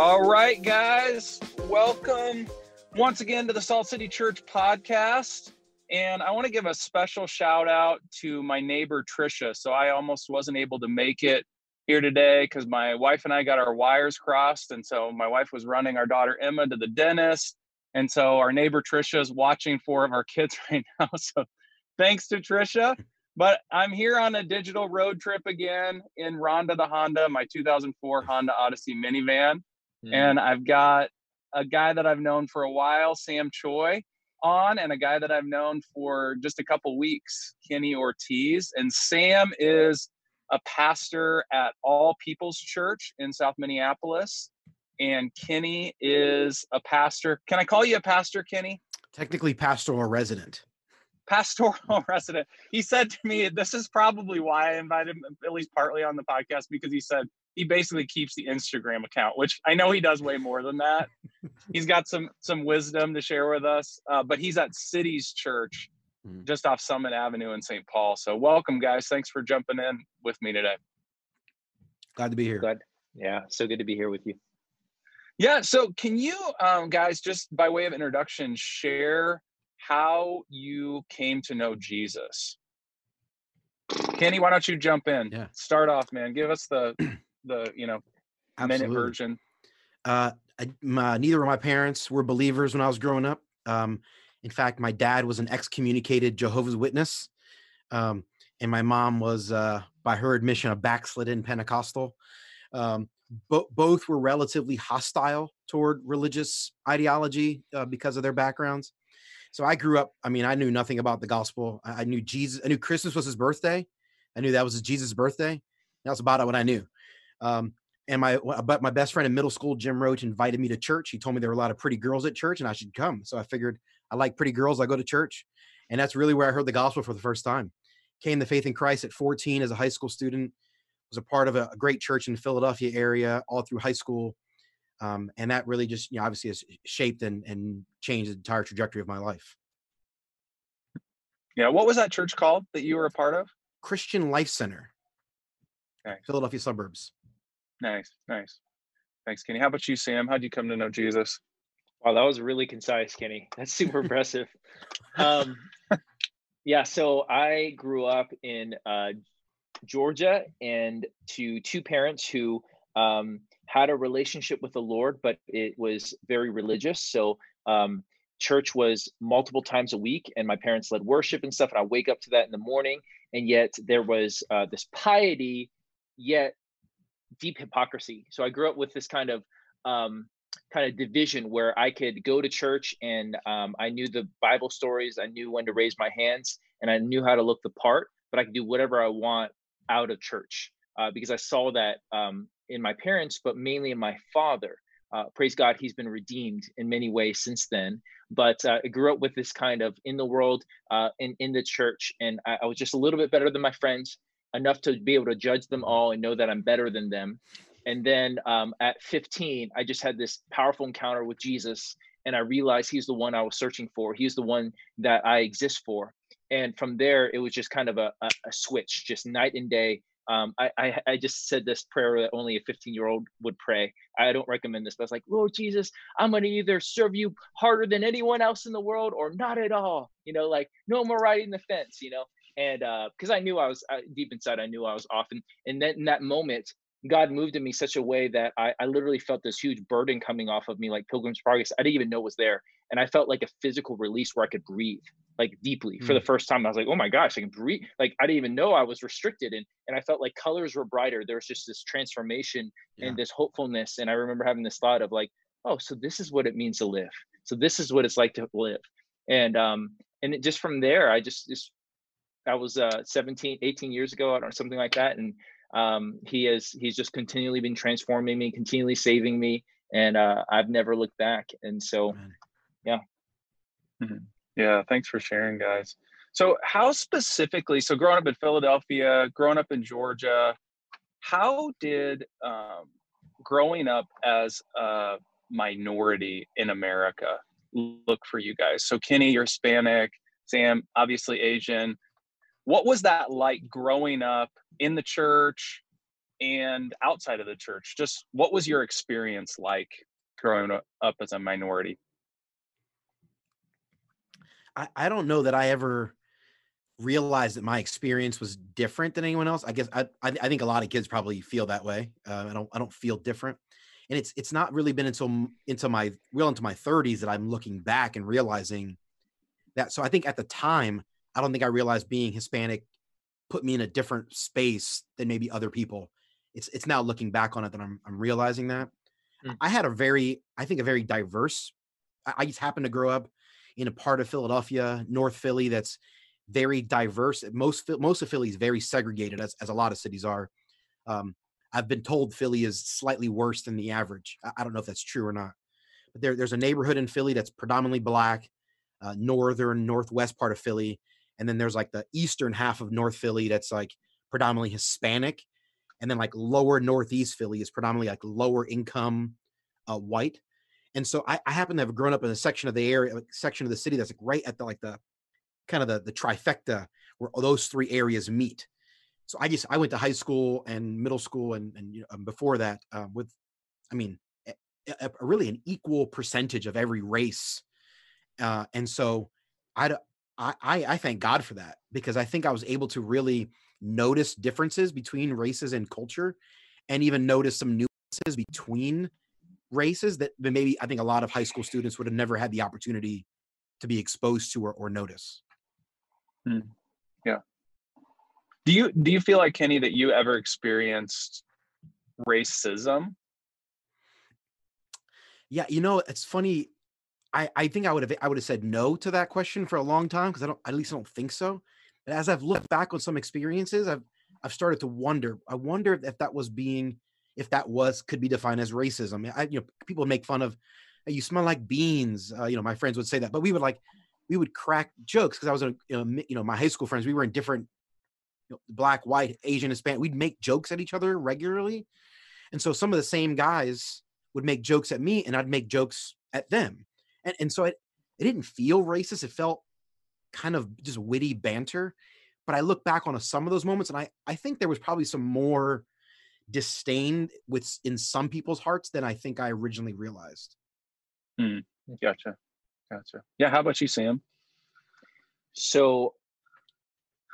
All right, guys, welcome once again to the Salt City Church podcast. And I want to give a special shout out to my neighbor Trisha. So I almost wasn't able to make it here today because my wife and I got our wires crossed. And so my wife was running our daughter Emma to the dentist. And so our neighbor Trisha is watching four of our kids right now. So thanks to Trisha. But I'm here on a digital road trip again in Ronda the Honda, my 2004 Honda Odyssey minivan. Mm. And I've got a guy that I've known for a while, Sam Choi, on, and a guy that I've known for just a couple weeks, Kenny Ortiz. And Sam is a pastor at All People's Church in South Minneapolis. And Kenny is a pastor. Can I call you a pastor, Kenny? Technically, pastoral resident pastoral resident. He said to me, "This is probably why I invited him, at least partly on the podcast, because he said he basically keeps the Instagram account, which I know he does way more than that. he's got some some wisdom to share with us, uh, but he's at Cities Church, mm-hmm. just off Summit Avenue in St. Paul. So welcome, guys. Thanks for jumping in with me today. Glad to be here. Glad. Yeah, so good to be here with you. Yeah. So, can you um, guys, just by way of introduction, share how you came to know Jesus. Kenny, why don't you jump in? Yeah. Start off, man. Give us the the you know Absolutely. minute version. Uh, I, my, neither of my parents were believers when I was growing up. Um, in fact, my dad was an excommunicated Jehovah's Witness, um, and my mom was, uh, by her admission, a backslidden Pentecostal. Um, bo- both were relatively hostile toward religious ideology uh, because of their backgrounds. So I grew up. I mean, I knew nothing about the gospel. I, I knew Jesus. I knew Christmas was his birthday. I knew that was Jesus' birthday. That's about what I knew. Um, and my but my best friend in middle school, Jim Roach, invited me to church. He told me there were a lot of pretty girls at church, and I should come. So I figured I like pretty girls. I go to church, and that's really where I heard the gospel for the first time. Came to faith in Christ at 14 as a high school student. Was a part of a, a great church in the Philadelphia area all through high school um, and that really just you know obviously has shaped and, and changed the entire trajectory of my life yeah what was that church called that you were a part of christian life center okay. philadelphia suburbs nice nice. Thanks kenny. How about you sam? How'd you come to know jesus? Wow that was really concise kenny. That's super impressive. Um, yeah so i grew up in uh, georgia and to two parents who um, had a relationship with the Lord, but it was very religious. So um, church was multiple times a week, and my parents led worship and stuff. And I wake up to that in the morning, and yet there was uh, this piety, yet deep hypocrisy. So I grew up with this kind of um, kind of division where I could go to church and um, I knew the Bible stories, I knew when to raise my hands, and I knew how to look the part, but I could do whatever I want out of church. Uh, because I saw that um, in my parents, but mainly in my father. Uh, praise God, he's been redeemed in many ways since then. But uh, I grew up with this kind of in the world, uh, in in the church, and I, I, was just a little bit better than my friends, enough to be able to judge them all and know that I'm better than them. And then um, at 15, I just had this powerful encounter with Jesus, and I realized He's the one I was searching for. He's the one that I exist for. And from there, it was just kind of a, a, a switch, just night and day um, I, I, I just said this prayer that only a 15 year old would pray. I don't recommend this, but it's like, Lord Jesus, I'm going to either serve you harder than anyone else in the world or not at all. You know, like no more riding the fence. You know, and because uh, I knew I was uh, deep inside, I knew I was off. And, and then in that moment, God moved in me such a way that I, I literally felt this huge burden coming off of me, like Pilgrim's Progress. I didn't even know was there, and I felt like a physical release where I could breathe like deeply mm. for the first time. I was like, oh my gosh, I can breathe. Like I didn't even know I was restricted, and and I felt like colors were brighter. There was just this transformation yeah. and this hopefulness. And I remember having this thought of like, oh, so this is what it means to live. So this is what it's like to live. And um and it, just from there, I just just I was uh 17, 18 years ago or something like that, and um, he has he's just continually been transforming me, continually saving me, and uh, I've never looked back. And so, yeah. Mm-hmm. Yeah, thanks for sharing, guys. So, how specifically? So, growing up in Philadelphia, growing up in Georgia, how did um, growing up as a minority in America look for you guys? So, Kenny, you're Hispanic. Sam, obviously Asian. What was that like growing up in the church, and outside of the church. Just what was your experience like growing up as a minority? I, I don't know that I ever realized that my experience was different than anyone else. I guess I I, I think a lot of kids probably feel that way. Uh, I don't I don't feel different, and it's it's not really been until into my real into my 30s that I'm looking back and realizing that. So I think at the time I don't think I realized being Hispanic put me in a different space than maybe other people. It's it's now looking back on it that I'm I'm realizing that. Mm. I had a very I think a very diverse. I, I just happened to grow up in a part of Philadelphia, North Philly, that's very diverse. Most most of Philly is very segregated, as as a lot of cities are. Um, I've been told Philly is slightly worse than the average. I, I don't know if that's true or not. But there, there's a neighborhood in Philly that's predominantly black, uh, northern northwest part of Philly, and then there's like the eastern half of North Philly that's like predominantly Hispanic, and then like lower northeast Philly is predominantly like lower income, uh, white. And so I, I happen to have grown up in a section of the area, section of the city that's like right at the like the kind of the the trifecta where those three areas meet. So I just I went to high school and middle school and and you know, before that uh, with, I mean, a, a, really an equal percentage of every race, uh, and so I, I I thank God for that because I think I was able to really notice differences between races and culture, and even notice some nuances between races that maybe I think a lot of high school students would have never had the opportunity to be exposed to or, or notice. Hmm. Yeah. Do you do you feel like Kenny that you ever experienced racism? Yeah, you know, it's funny. I I think I would have I would have said no to that question for a long time because I don't at least I don't think so. But as I've looked back on some experiences, I've I've started to wonder. I wonder if that was being if that was could be defined as racism. I, you know, people make fun of hey, you smell like beans. Uh, you know, my friends would say that, but we would like we would crack jokes because I was know, you know, my high school friends. We were in different, you know, black, white, Asian, Hispanic. We'd make jokes at each other regularly, and so some of the same guys would make jokes at me, and I'd make jokes at them, and and so it it didn't feel racist. It felt kind of just witty banter. But I look back on some of those moments, and I I think there was probably some more disdain with in some people's hearts than I think I originally realized. Mm, gotcha. Gotcha. Yeah. How about you, Sam? So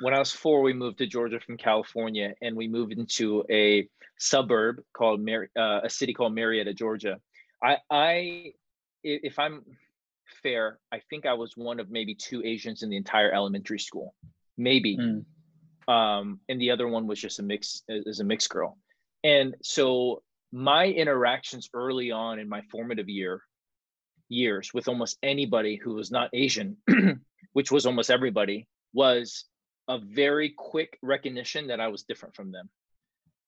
when I was four, we moved to Georgia from California, and we moved into a suburb called Mar- uh, a city called Marietta, Georgia. I, I, if I'm fair, I think I was one of maybe two Asians in the entire elementary school, maybe, mm. um, and the other one was just a mix, is a mixed girl. And so my interactions early on in my formative year years with almost anybody who was not Asian, which was almost everybody, was a very quick recognition that I was different from them.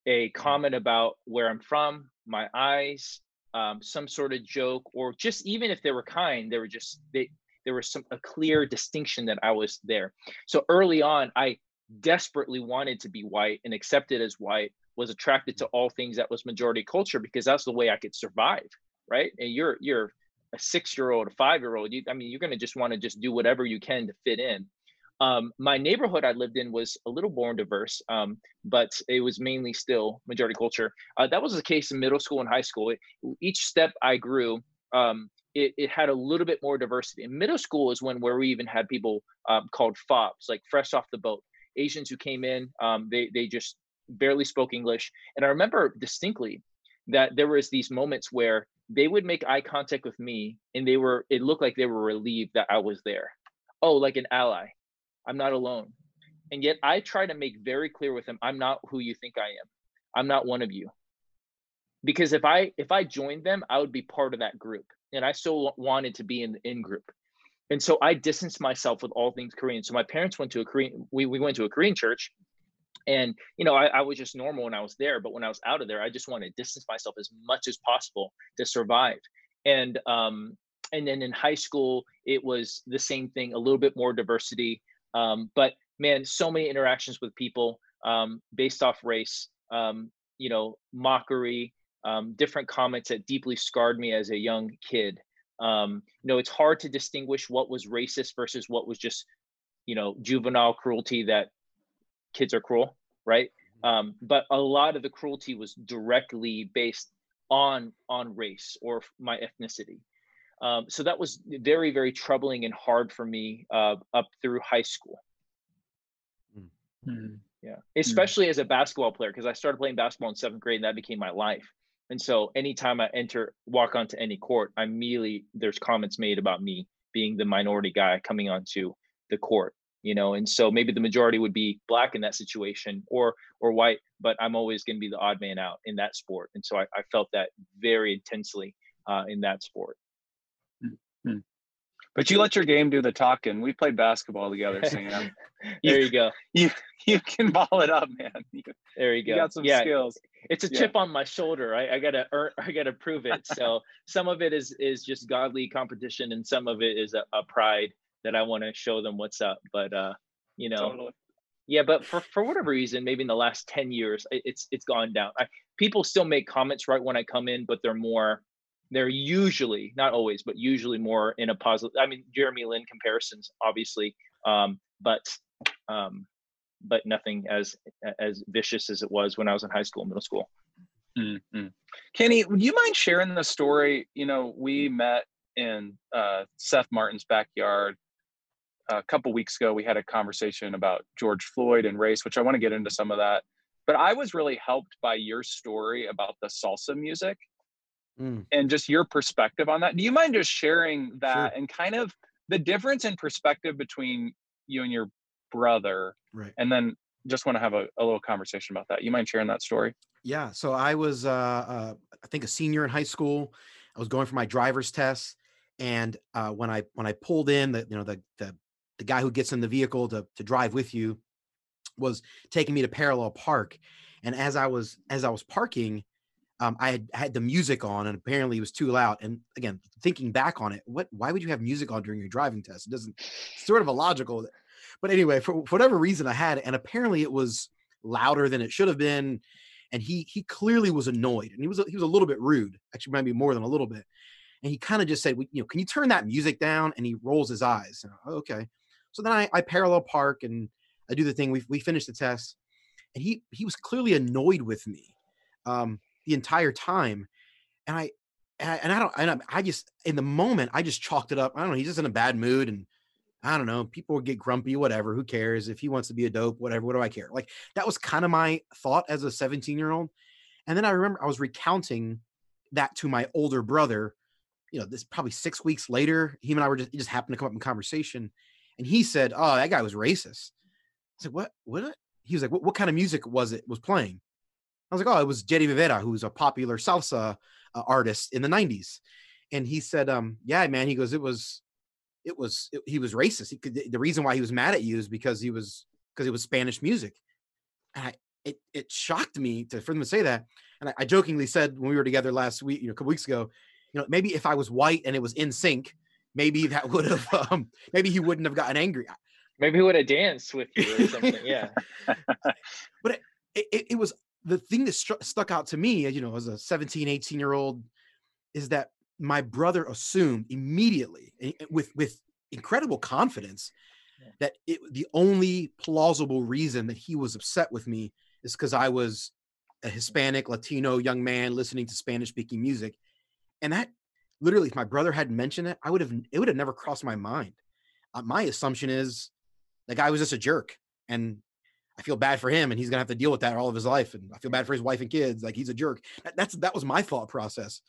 A mm-hmm. comment about where I'm from, my eyes, um, some sort of joke, or just even if they were kind, they were just they there was some a clear distinction that I was there. So early on, I desperately wanted to be white and accepted as white, was attracted to all things that was majority culture because that's the way I could survive, right? And you're you're a six year old, a five year old, you, I mean, you're going to just want to just do whatever you can to fit in. Um, my neighborhood I lived in was a little more diverse, um, but it was mainly still majority culture. Uh, that was the case in middle school and high school. It, each step I grew, um, it, it, had a little bit more diversity. In middle school is when where we even had people um, called fobs, like fresh off the boat, Asians who came in. Um, they they just barely spoke English, and I remember distinctly that there was these moments where they would make eye contact with me and they were it looked like they were relieved that i was there oh like an ally i'm not alone. And yet i try to make very clear with them i'm not who you think i am. I'm not one of you. Because if i if i joined them i would be part of that group. And i so wanted to be in the in group. And so i distanced myself with all things korean. So my parents went to a korean we, we went to a korean church. And you know I, I, was just normal when i was there. But when i was out of there i just wanted to distance myself as much as possible to survive. And um and then in high school it was the same thing a little bit more diversity um but man so many interactions with people um based off race um you know mockery um different comments that deeply scarred me as a young kid um you know it's hard to distinguish what was racist versus what was just you know juvenile cruelty that kids are cruel, right? Um, but a lot of the cruelty was directly based on on race or my ethnicity. Um, so that was very very troubling and hard for me uh, up through high school. Mm-hmm. Yeah, especially mm-hmm. as a basketball player because I started playing basketball in seventh grade and that became my life. And so anytime I enter walk onto any court, I immediately there's comments made about me being the minority guy coming onto the court you know and so maybe the majority would be black in that situation or or white but i'm always going to be the odd man out in that sport and so i, I felt that very intensely uh, in that sport mm-hmm. but you let your game do the talking we played basketball together sam there you go you you can ball it up man you, there you go you got some yeah. skills it's a chip on my shoulder I, I gotta earn i gotta prove it so some of it is is just godly competition and some of it is a, a pride that I want to show them what's up. But uh, you know, totally. yeah. But for for whatever reason, maybe in the last ten years, it's it's gone down. I, people still make comments right when I come in, but they're more. They're usually not always, but usually more in a positive. I mean, Jeremy Lin comparisons, obviously, um, but um, but nothing as as vicious as it was when I was in high school, middle school. Mm-hmm. Kenny, would you mind sharing the story? You know, we met in uh, Seth Martin's backyard a couple weeks ago we had a conversation about George Floyd and race, which I want to get into some of that. But I was really helped by your story about the salsa music mm. and just your perspective on that. Do you mind just sharing that sure. and kind of the difference in perspective between you and your brother? Right. And then just want to have a, a little conversation about that. You mind sharing that story? Yeah. So I was, uh, uh, I think, a senior in high school. I was going for my driver's test, and uh, when I when I pulled in, the you know the the the guy who gets in the vehicle to to drive with you was taking me to parallel park and as i was as i was parking um, i had had the music on and apparently it was too loud and again thinking back on it what why would you have music on during your driving test it doesn't It's sort of illogical but anyway for, for whatever reason i had it and apparently it was louder than it should have been and he he clearly was annoyed and he was he was a little bit rude actually maybe more than a little bit and he kind of just said you know can you turn that music down and he rolls his eyes okay so then I, I parallel park and I do the thing. We we finish the test, and he he was clearly annoyed with me um, the entire time, and I and I don't and I just in the moment I just chalked it up. I don't know. He's just in a bad mood, and I don't know. People would get grumpy, whatever. Who cares if he wants to be a dope, whatever? What do I care? Like that was kind of my thought as a 17 year old. And then I remember I was recounting that to my older brother. You know, this probably six weeks later. He and I were just just happened to come up in conversation, and he said, "Oh, that guy was racist." I said, "What? What?" He was like, "What, what kind of music was it was playing?" I was like, "Oh, it was Jenni Rivera, who's a popular salsa uh, artist in the '90s." And he said, "Um, yeah, man." He goes, "It was, it was, it, he was racist. He could, the reason why he was mad at you is because he was because it was Spanish music." And I, it, it shocked me to for them to say that. And I, I jokingly said when we were together last week, you know, a couple weeks ago, you know, maybe if I was white and it was NSYNC, maybe that would have um, maybe he wouldn't have gotten angry maybe he would have danced with you or something yeah but it, it, it, was the thing that stru- stuck out to me you know as a 17 18 year old is that my brother assumed immediately with with incredible confidence yeah. that it, the only plausible reason that he was upset with me is because i was a hispanic latino young man listening to spanish speaking music and that literally if my brother hadn't mentioned it i would have it would have never crossed my mind uh, my assumption is the guy was just a jerk and i feel bad for him and he's gonna have to deal with that all of his life and i feel bad for his wife and kids like he's a jerk that, that's that was my thought process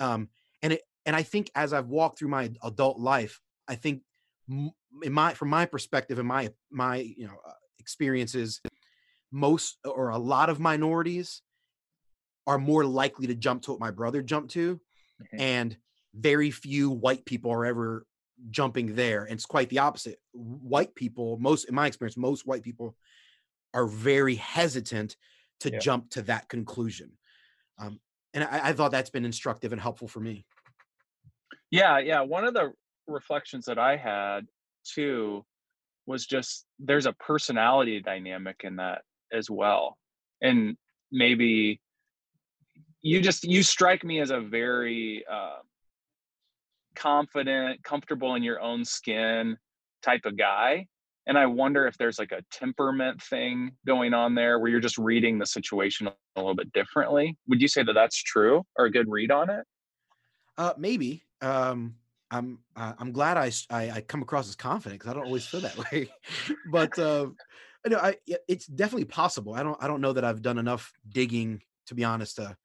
um and it and i think as i've walked through my adult life i think in my from my perspective and my my you know uh, experiences most or a lot of minorities are more likely to jump to what my brother jumped to mm-hmm. and very few white people are ever jumping there. And it's quite the opposite. White people, most in my experience, most white people are very hesitant to yeah. jump to that conclusion. Um, and I, I thought that's been instructive and helpful for me. Yeah, yeah. One of the reflections that I had too was just there's a personality dynamic in that as well. And maybe you just you strike me as a very uh, confident, comfortable in your own skin type of guy. And I wonder if there's like a temperament thing going on there where you're just reading the situation a little bit differently. Would you say that that's true or a good read on it? Uh, maybe. Um, I'm uh, I'm glad I, I, I come across as confident because I don't always feel that way. but uh, know I it's definitely possible. I don't I don't know that I've done enough digging to be honest to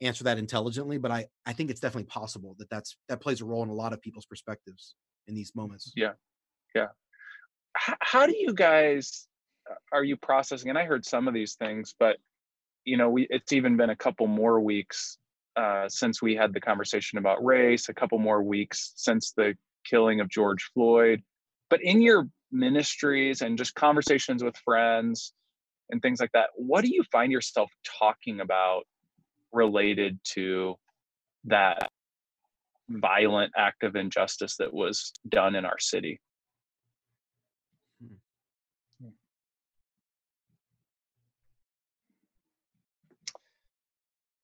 answer that intelligently, but I I think it's definitely possible that that's that plays a role in a lot of people's perspectives in these moments. Yeah, yeah how do you guys are you processing and i heard some of these things but you know we it's even been a couple more weeks uh, since we had the conversation about race a couple more weeks since the killing of george floyd. But in your ministries and just conversations with friends and things like that what do you find yourself talking about related to that violent act of injustice that was done in our city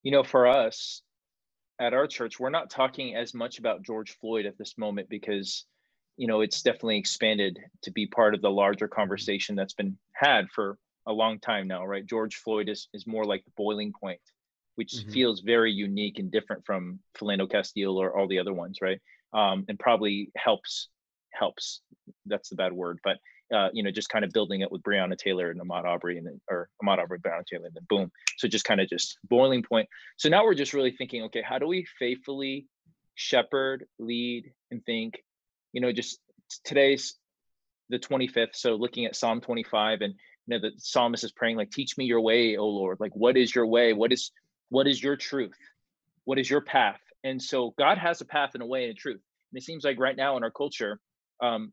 you know, for us at our church, we're not talking as much about George Floyd at this moment because, you know, it's definitely expanded to be part of the larger conversation that's been had for a long time now, right? George Floyd is, is more like the boiling point, which mm-hmm. feels very unique and different from Philando Castile or all the other ones, right? Um, and probably helps helps. That's the bad word, but uh, you know, just kind of building it with Breonna Taylor and Ahmaud Aubrey and then, or Ahmaud Arbery, Breonna Taylor, and then boom. So just kind of just boiling point. So now we're just really thinking, okay, how do we faithfully shepherd, lead, and think, you know, just today's the 25th. So looking at Psalm 25 and, you know, the psalmist is praying like, teach me your way, oh Lord, like, what is your way? What is, what is your truth? What is your path? And so God has a path and a way and a truth. And it seems like right now in our culture, um,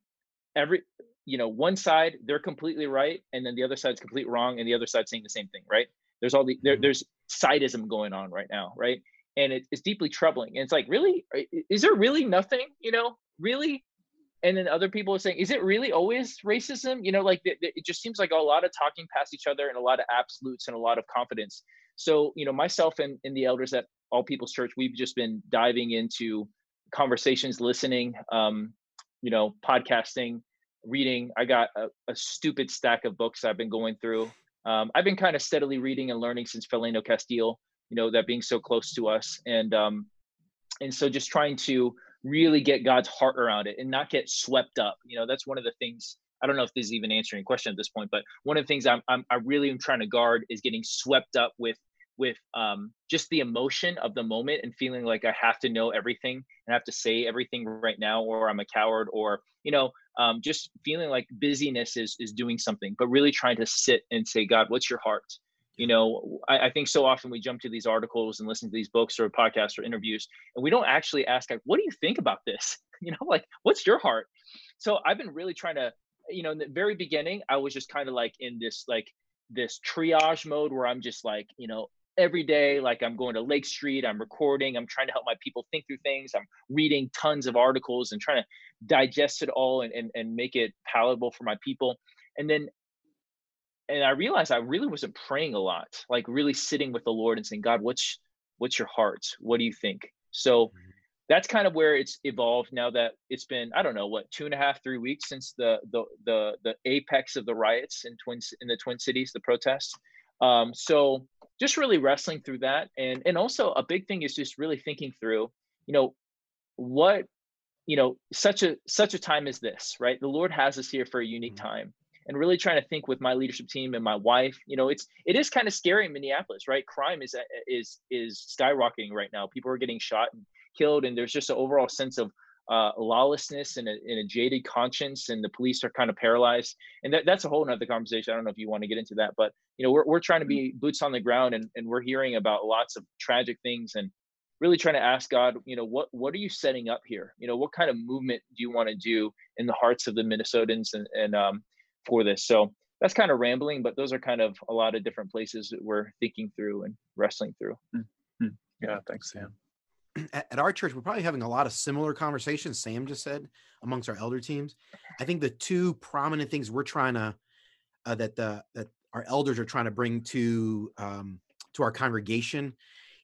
every you know one side they're completely right and then the other side's completely wrong and the other side's saying the same thing right? There's all the there, mm-hmm. there's sidism going on right now right? And it, it's deeply troubling and it's like really? Is there really nothing you know? Really? And then other people are saying is it really always racism? You know like it, it just seems like a lot of talking past each other and a lot of absolutes and a lot of confidence. So you know myself and, and the elders at all people's church we've just been diving into conversations listening um, you know podcasting reading. I got a, a stupid stack of books I've been going through. Um, I've been kind of steadily reading and learning since Philando Castile, you know, that being so close to us. And um, and so just trying to really get God's heart around it and not get swept up. You know, that's one of the things. I don't know if this is even answering a question at this point, but one of the things I'm, I'm I really am trying to guard is getting swept up with with um, just the emotion of the moment and feeling like I have to know everything and have to say everything right now, or I'm a coward, or you know, um, just feeling like busyness is is doing something, but really trying to sit and say, God, what's your heart? You know, I, I think so often we jump to these articles and listen to these books or podcasts or interviews, and we don't actually ask, like, what do you think about this? You know, like, what's your heart? So I've been really trying to, you know, in the very beginning, I was just kind of like in this like this triage mode where I'm just like, you know, every day like i'm going to lake street i'm recording i'm trying to help my people think through things i'm reading tons of articles and trying to digest it all and, and, and make it palatable for my people. And then and i realized i really wasn't praying a lot like really sitting with the lord and saying god what's what's your heart? What do you think? So mm-hmm. that's kind of where it's evolved now that it's been i don't know what two and a half three weeks since the the the, the apex of the riots in twins in the twin cities the protests. Um, so just really wrestling through that and and also a big thing is just really thinking through you know what you know such a such a time as this right? The lord has us here for a unique mm-hmm. time and really trying to think with my leadership team and my wife you know it's it is kind of scary in minneapolis right? Crime is is is skyrocketing right now. People are getting shot and killed and there's just an overall sense of uh, lawlessness and a, and a, jaded conscience, and the police are kind of paralyzed. And that, that's a whole nother conversation. I don't know if you want to get into that, but you know, we're we're trying to be mm-hmm. boots on the ground, and and we're hearing about lots of tragic things, and really trying to ask God, you know, what what are you setting up here? You know, what kind of movement do you want to do in the hearts of the Minnesotans and and um, for this? So that's kind of rambling, but those are kind of a lot of different places that we're thinking through and wrestling through. Mm-hmm. Yeah, thanks, Sam. at, at our church, we're probably having a lot of similar conversations. Sam just said amongst our elder teams. I think the two prominent things we're trying to uh, that the that our elders are trying to bring to um, to our congregation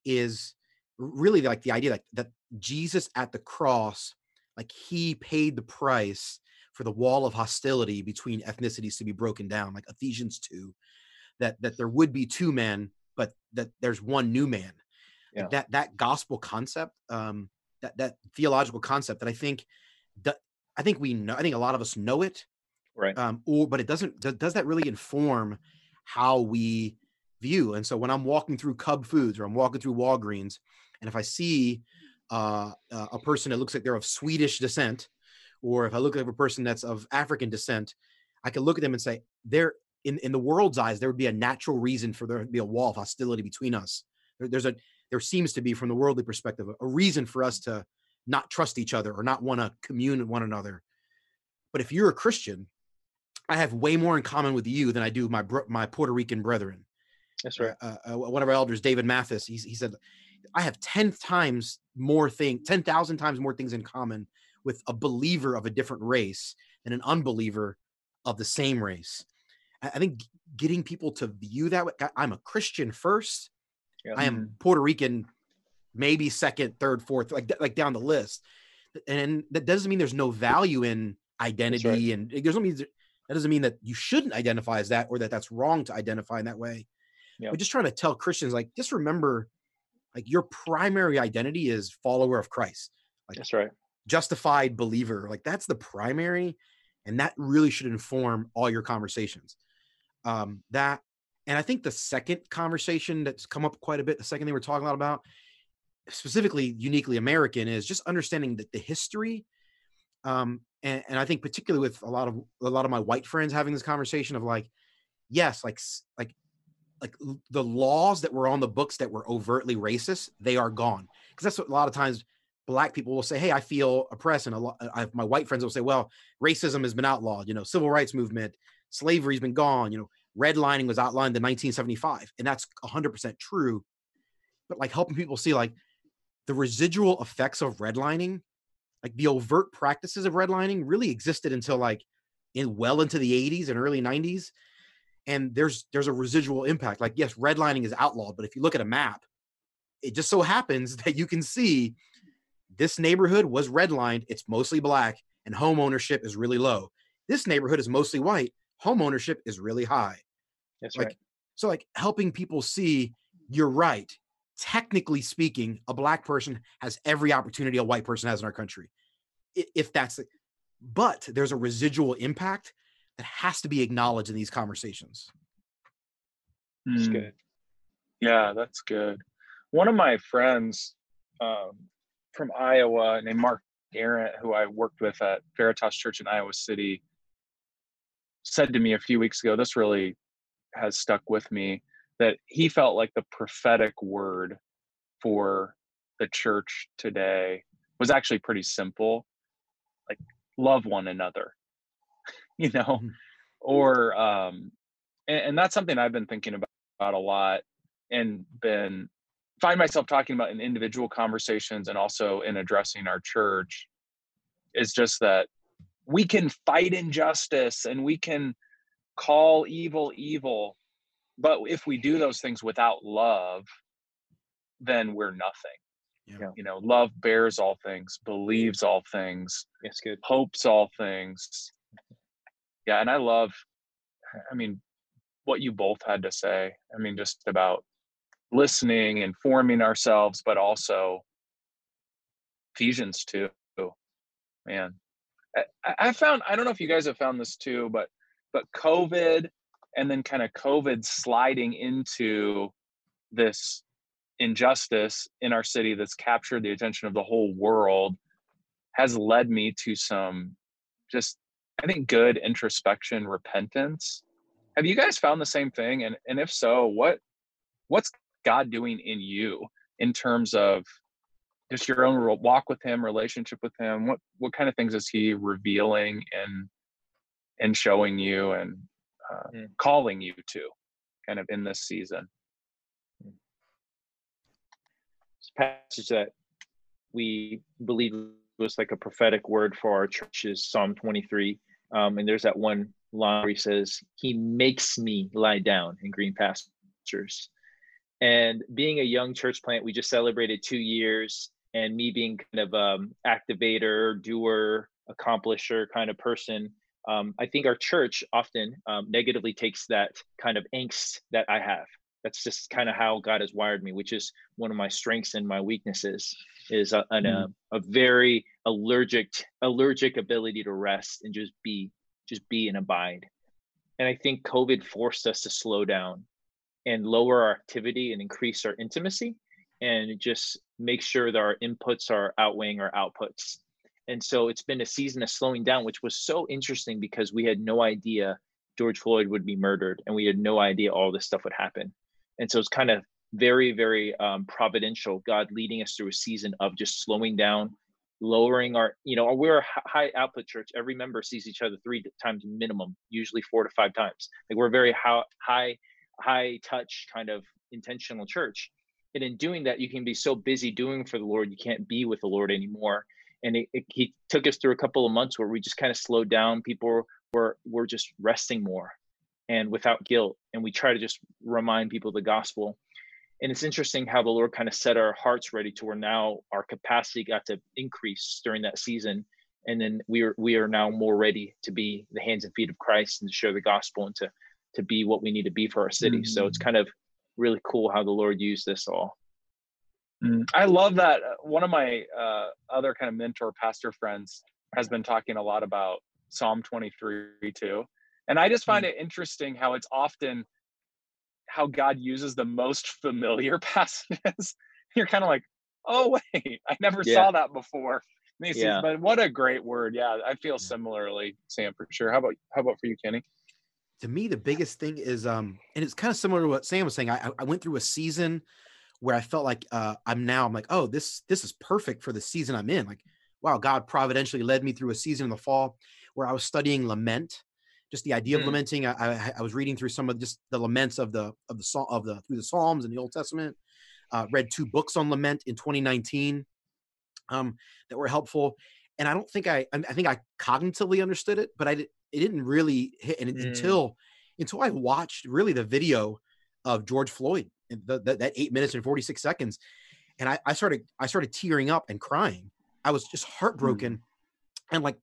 is really like the idea that that Jesus at the cross, like he paid the price for the wall of hostility between ethnicities to be broken down, like Ephesians 2, that that there would be two men, but that there's one new man. Yeah. Like that that gospel concept, um, that that theological concept that I think that I think we know, I think a lot of us know it, Right. um, or but it doesn't does, does that really inform how we view and so when i'm walking through cub foods or i'm walking through walgreens and if i see uh, uh, a person that looks like they're of swedish descent or if i look at a person that's of african descent i can look at them and say there in, in the world's eyes there would be a natural reason for there to be a wall of hostility between us there, there's a there seems to be from the worldly perspective a, reason for us to not trust each other or not want to commune with one another but if you're a christian I have way more in common with you than I do my my Puerto Rican brethren. That's right. Uh, uh, one of our elders, David Mathis, he, he said, I have 10 times more thing, 10,000 times more things in common with a believer of a different race than an unbeliever of the same race. I, I think getting people to view that way, I'm a Christian first. Yeah. I am Puerto Rican, maybe second, third, fourth, like like down the list. And that doesn't mean there's no value in identity, and it doesn't mean that doesn't mean that you shouldn't identify as that or that that's wrong to identify in that way. Yeah. We're just trying to tell Christians like just remember, like your primary identity is follower of Christ, like That's right. justified believer. Like that's the primary, and that really should inform all your conversations. Um, that and I think the second conversation that's come up quite a bit, the second thing we're talking a lot about, specifically uniquely American, is just understanding that the history. Um, and, and I think particularly with a lot of a lot of my white friends having this conversation of like, yes, like like like the laws that were on the books that were overtly racist, they are gone. Because that's what a lot of times black people will say, "Hey, I feel oppressed," and a lot I my white friends will say, "Well, racism has been outlawed. You know, civil rights movement, slavery's been gone. You know, redlining was outlawed in 1975, and that's 100% true." But like helping people see like the residual effects of redlining, like the overt practices of redlining, really existed until like in well into the 80s and early 90s and there's there's a residual impact like yes redlining is outlawed but if you look at a map it just so happens that you can see this neighborhood was redlined it's mostly black and home ownership is really low this neighborhood is mostly white home ownership is really high That's like right. so like helping people see you're right technically speaking a black person has every opportunity a white person has in our country if that's the, but there's a residual impact that has to be acknowledged in these conversations That's Hmm. good. Yeah, that's good. One of my friends um, from Iowa named Mark Garrett, who I worked with at Veritas Church in Iowa City, said to me a few weeks ago, this really has stuck with me, that he felt like the prophetic word for the church today was actually pretty simple like love one another you know Mhm. or um and, and that's something i've been thinking about, about a lot and been find myself talking about in individual conversations and also in addressing our church is just that we can fight injustice and we can call evil evil. But if we do those things without love then we're nothing. Yeah. you know love bears all things believes all things That's good. hopes all things. Yeah and i love i mean what you both had to say. I mean just about listening and forming ourselves but also ephesians 2 man. I- I, I found i don't know if you guys have found this too but but covid and then kind of covid sliding into this injustice in our city that's captured the attention of the whole world has led me to some just i think good introspection repentance. Have you guys found the same thing? And and if so what what's god doing in you in terms of just your own walk with him relationship with him? What what kind of things is he revealing and and showing you and uh, Mm. calling you to kind of in this season This passage that we believe was like a prophetic word for our church is Psalm 23. Um, and there's that one line where he says, He makes me lie down in green pastures. And being a young church plant, we just celebrated two years, and me being kind of um, activator, doer, accomplisher kind of person. Um, I think our church often um, negatively takes that kind of angst that I have. That's just kind of how God has wired me, which is one of my strengths and my weaknesses is a, an, mm. a, a very allergic allergic ability to rest and just be just be and abide. And I think COVID forced us to slow down and lower our activity and increase our intimacy and just make sure that our inputs are outweighing our outputs. And so it's been a season of slowing down, which was so interesting because we had no idea George Floyd would be murdered and we had no idea all this stuff would happen. And so it's kind of very, very um, providential, God leading us through a season of just slowing down, lowering our, you know, we're a high output church. Every member sees each other three times minimum, usually four to five times. Like we're a very high, high, high touch kind of intentional church. And in doing that, you can be so busy doing for the Lord, you can't be with the Lord anymore. And it, it, he took us through a couple of months where we just kind of slowed down. People were were just resting more and without guilt. And we try to just remind people the gospel and it's interesting how the lord kind of set our hearts ready to where now our capacity got to increase during that season and then we are we are now more ready to be the hands and feet of christ and to share the gospel and to to be what we need to be for our city mm-hmm. so it's mm. kind of really cool how the lord used this all mm. i love that uh, one of my uh, other kind of mentor pastor friends has been talking a lot about psalm 23 too and i just find mm. it interesting how it's often how God uses the most familiar passages. You're kind of like, oh wait, I never yeah. saw that before. Yeah. But what a great word. Yeah, I feel similarly, Sam, for sure. How about how about for you, Kenny? To me, the biggest thing is um, and it's kind of similar to what Sam was saying. I, I went through a season where I felt like uh, I'm now I'm like, oh, this this is perfect for the season I'm in. Like, wow, God providentially led me through a season in the fall where I was studying lament just the idea mm. of lamenting. I, I, I, was reading through some of just the laments of the of the of the through the Psalms and the Old Testament. Uh, read two books on lament in 2019 um, that were helpful, and I don't think I I think I cognitively understood it, but I it didn't really hit and mm. until until I watched really the video of George Floyd, the, the, that eight minutes and 46 seconds, and I, I started I started tearing up and crying. I was just heartbroken, mm. and like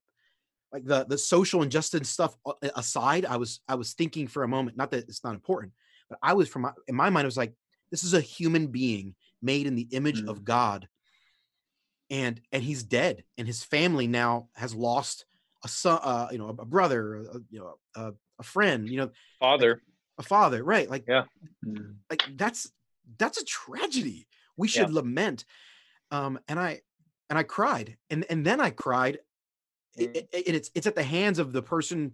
like the the social injustice stuff uh, aside, I was I was thinking for a moment, not that it's not important, but I was from my, in my mind, I was like, this is a human being made in the image mm. of God, and and he's dead, and his family now has lost a son, uh, you know, a, brother, a, you know, a, a friend, you know, father, a father, right? Like, yeah, mm. like that's that's a tragedy. We should yeah. lament. Um, and I and I cried, and and then I cried it, it, it's it's at the hands of the person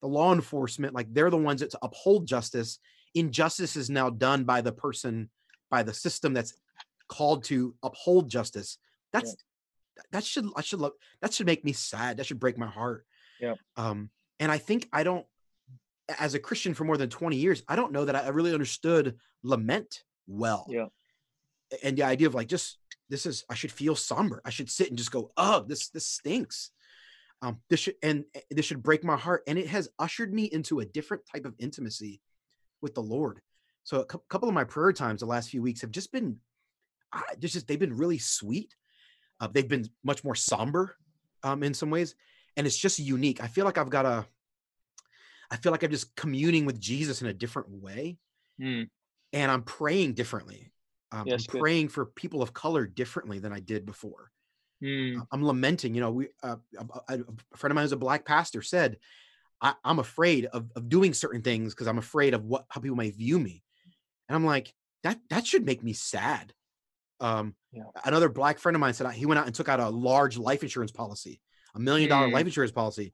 the law enforcement like they're the ones that uphold justice injustice is now done by the person by the system that's called to uphold justice that's yeah. that should i should look that should make me sad that should break my heart yeah um and i think i don't as a christian for more than 20 years i don't know that i really understood lament well yeah and the idea of like just this is i should feel somber i should sit and just go oh this this stinks um, this should and eh, this should break my heart, and it has ushered me into a different type of intimacy with the Lord. So a cu- couple of my prayer times the last few weeks have just been, uh, just they've been really sweet. Uh, they've been much more somber um, in some ways, and it's just unique. I feel like I've got a, I feel like I'm just communing with Jesus in a different way, mm. and I'm praying differently. Um, yes, I'm praying good. for people of color differently than I did before. Mm. I'm lamenting. You know, we uh, a, a, friend of mine who's a black pastor said, I, am afraid of, of doing certain things because I'm afraid of what how people may view me." And I'm like, that that should make me sad. Um, yeah. Another black friend of mine said he went out and took out a large life insurance policy, a million dollar life mm. insurance policy. And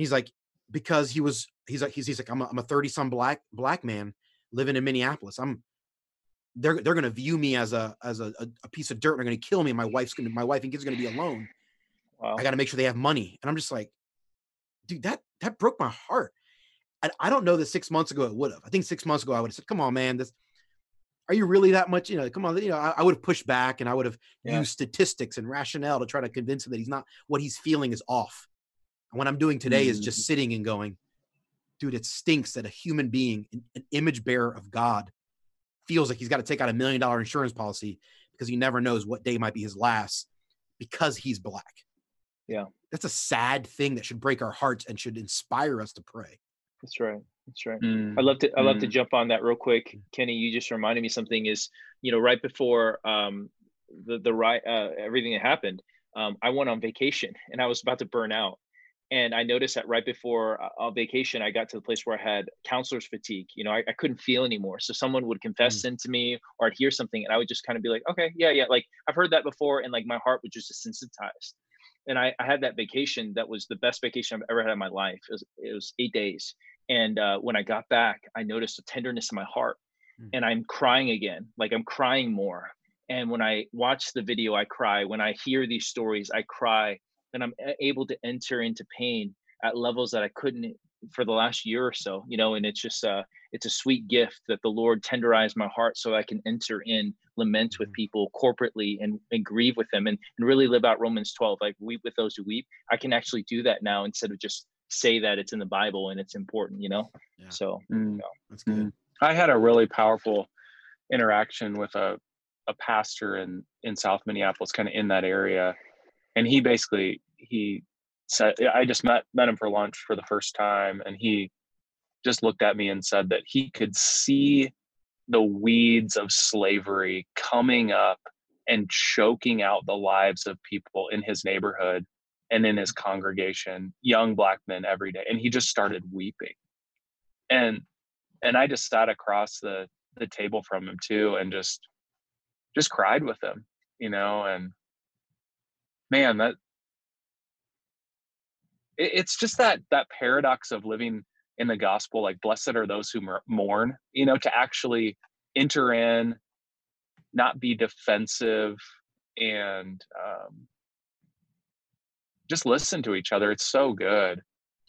he's like, because he was, he's like, he's, he's like, I'm a, I'm a 30 some black black man living in Minneapolis. I'm they're they're gonna view me as a as a, a piece of dirt and they're gonna kill me. My wife's gonna my wife and kids are gonna be alone. Wow. I gotta make sure they have money. And I'm just like, dude, that that broke my heart. I, I don't know that six months ago it would have. I think six months ago I would have said, come on, man, this are you really that much? You know, come on, you know, I, I would have pushed back and I would have yeah. used statistics and rationale to try to convince him that he's not what he's feeling is off. And what I'm doing today mm-hmm. is just mm. sitting and going, dude, it stinks that a human being, an, an image bearer of God, feels like he's got to take out a million dollar insurance policy because he never knows what day might be his last because he's black. Yeah. That's a sad thing that should break our hearts and should inspire us to pray. That's right. That's right. Mm, I'd love to. I'd love to Mm. jump on that real quick, Kenny. You just reminded me something. Is you know right before um, the the right uh, everything that happened, um, I went on vacation and I was about to burn out, and I noticed that right before uh, on vacation, I got to the place where I had counselor's fatigue. You know, I, I couldn't feel anymore. So someone would confess sin to me, or I'd hear something, and I would just kind of be like, okay, yeah, yeah, like I've heard that before, and like my heart was just desensitized. And I, I had that vacation that was the best vacation I've ever had in my life. It was, it was eight days and uh, when I got back, I noticed a tenderness in my heart, Mm. and I'm crying again. Like I'm crying more. And when I watch the video, I cry. When I hear these stories, I cry, and I'm able to enter into pain at levels that I couldn't for the last year or so. You know, and it's just uh, it's a sweet gift that the Lord tenderized my heart so I can enter in, lament with Mhm. people corporately, and and grieve with them, and and really live out Romans 12, like weep with those who weep. I can actually do that now instead of just say that it's in the Bible and it's important, you know? Yeah. So mm. That's good. Mm. I had a really powerful interaction with a a pastor in in South Minneapolis, kind of in that area, and he basically he said I just met met him for lunch for the first time, and he just looked at me and said that he could see the weeds of slavery coming up and choking out the lives of people in his neighborhood and in his congregation, young black men every day, and he just started weeping, and and I just sat across the the table from him too and just just cried with him, you know, and man, that it, it's just that that paradox of living in the gospel like blessed are those who mour- mourn, you know, to actually enter in, not be defensive and um just listen to each other. It's so good.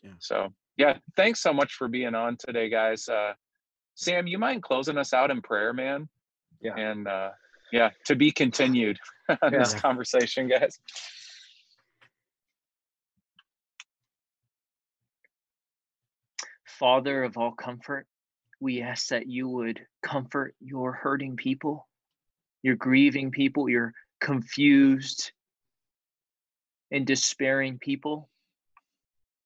Yeah. So yeah, thanks so much for being on today, guys. Uh Sam, you mind closing us out in prayer, man? Yeah. And uh yeah, to be continued on this conversation, guys. Father of all comfort, we ask that you would comfort your hurting people, your grieving people, your confused and despairing people.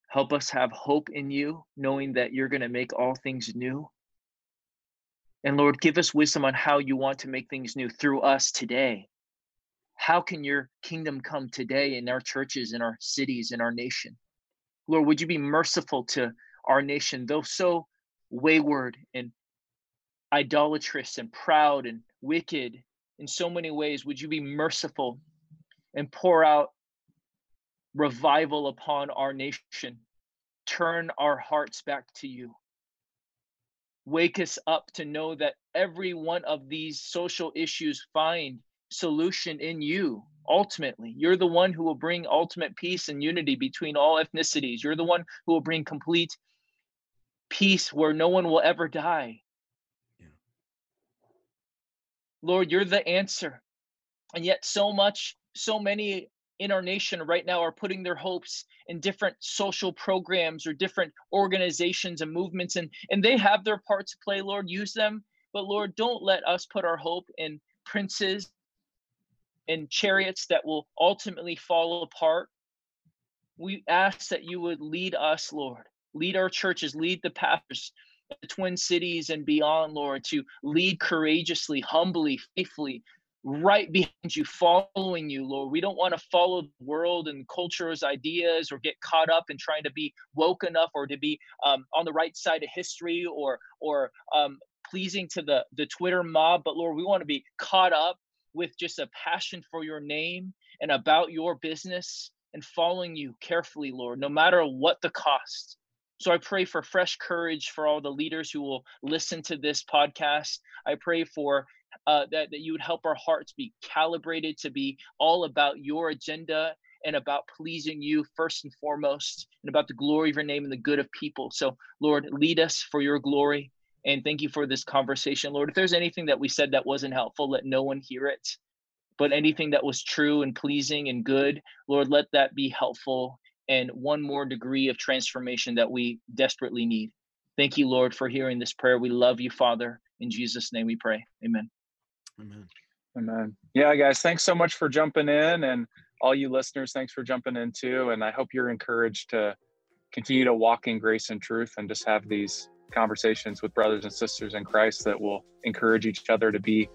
Help us have hope in you, knowing that you're going to make all things new. And Lord, give us wisdom on how you want to make things new through us today. How can your kingdom come today in our churches, in our cities, in our nation? Lord, would you be merciful to our nation, though so wayward and idolatrous and proud and wicked in so many ways? Would you be merciful and pour out revival upon our nation? Turn our hearts back to you. Wake us up to know that every one of these social issues find solution in you ultimately. You're the one who will bring ultimate peace and unity between all ethnicities. You're the one who will bring complete peace where no one will ever die. Yeah. lord you're the answer. And yet so much so many in our nation right now are putting their hopes in different social programs or different organizations and movements and and they have their part to play. Lord use them. But lord don't let us put our hope in princes and chariots that will ultimately fall apart. We ask that you would lead us lord. Lead our churches lead the pastors the twin cities and beyond lord to lead courageously humbly faithfully right behind you, following you, Lord. We don't want to follow the world and culture's ideas or get caught up in trying to be woke enough or to be um, on the right side of history or or um, pleasing to the the Twitter mob. But Lord, we want to be caught up with just a passion for your name and about your business and following you carefully, Lord, no matter what the cost. So I pray for fresh courage for all the leaders who will listen to this podcast. I pray for uh, that, that you would help our hearts be calibrated to be all about your agenda and about pleasing you first and foremost, and about the glory of your name and the good of people. So, Lord, lead us for your glory. And thank you for this conversation, Lord. If there's anything that we said that wasn't helpful, let no one hear it. But anything that was true and pleasing and good, Lord, let that be helpful and one more degree of transformation that we desperately need. Thank you, Lord, for hearing this prayer. We love you, Father. In Jesus' name we pray. Amen. Amen. Amen. Yeah, guys, thanks so much for jumping in. And all you listeners, thanks for jumping in too. And I hope you're encouraged to continue to walk in grace and truth and just have these conversations with brothers and sisters in Christ that will encourage each other to be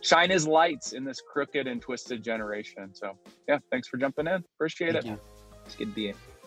shine as lights in this crooked and twisted generation. So, yeah, thanks for jumping in. Appreciate Thank it. you. To be in.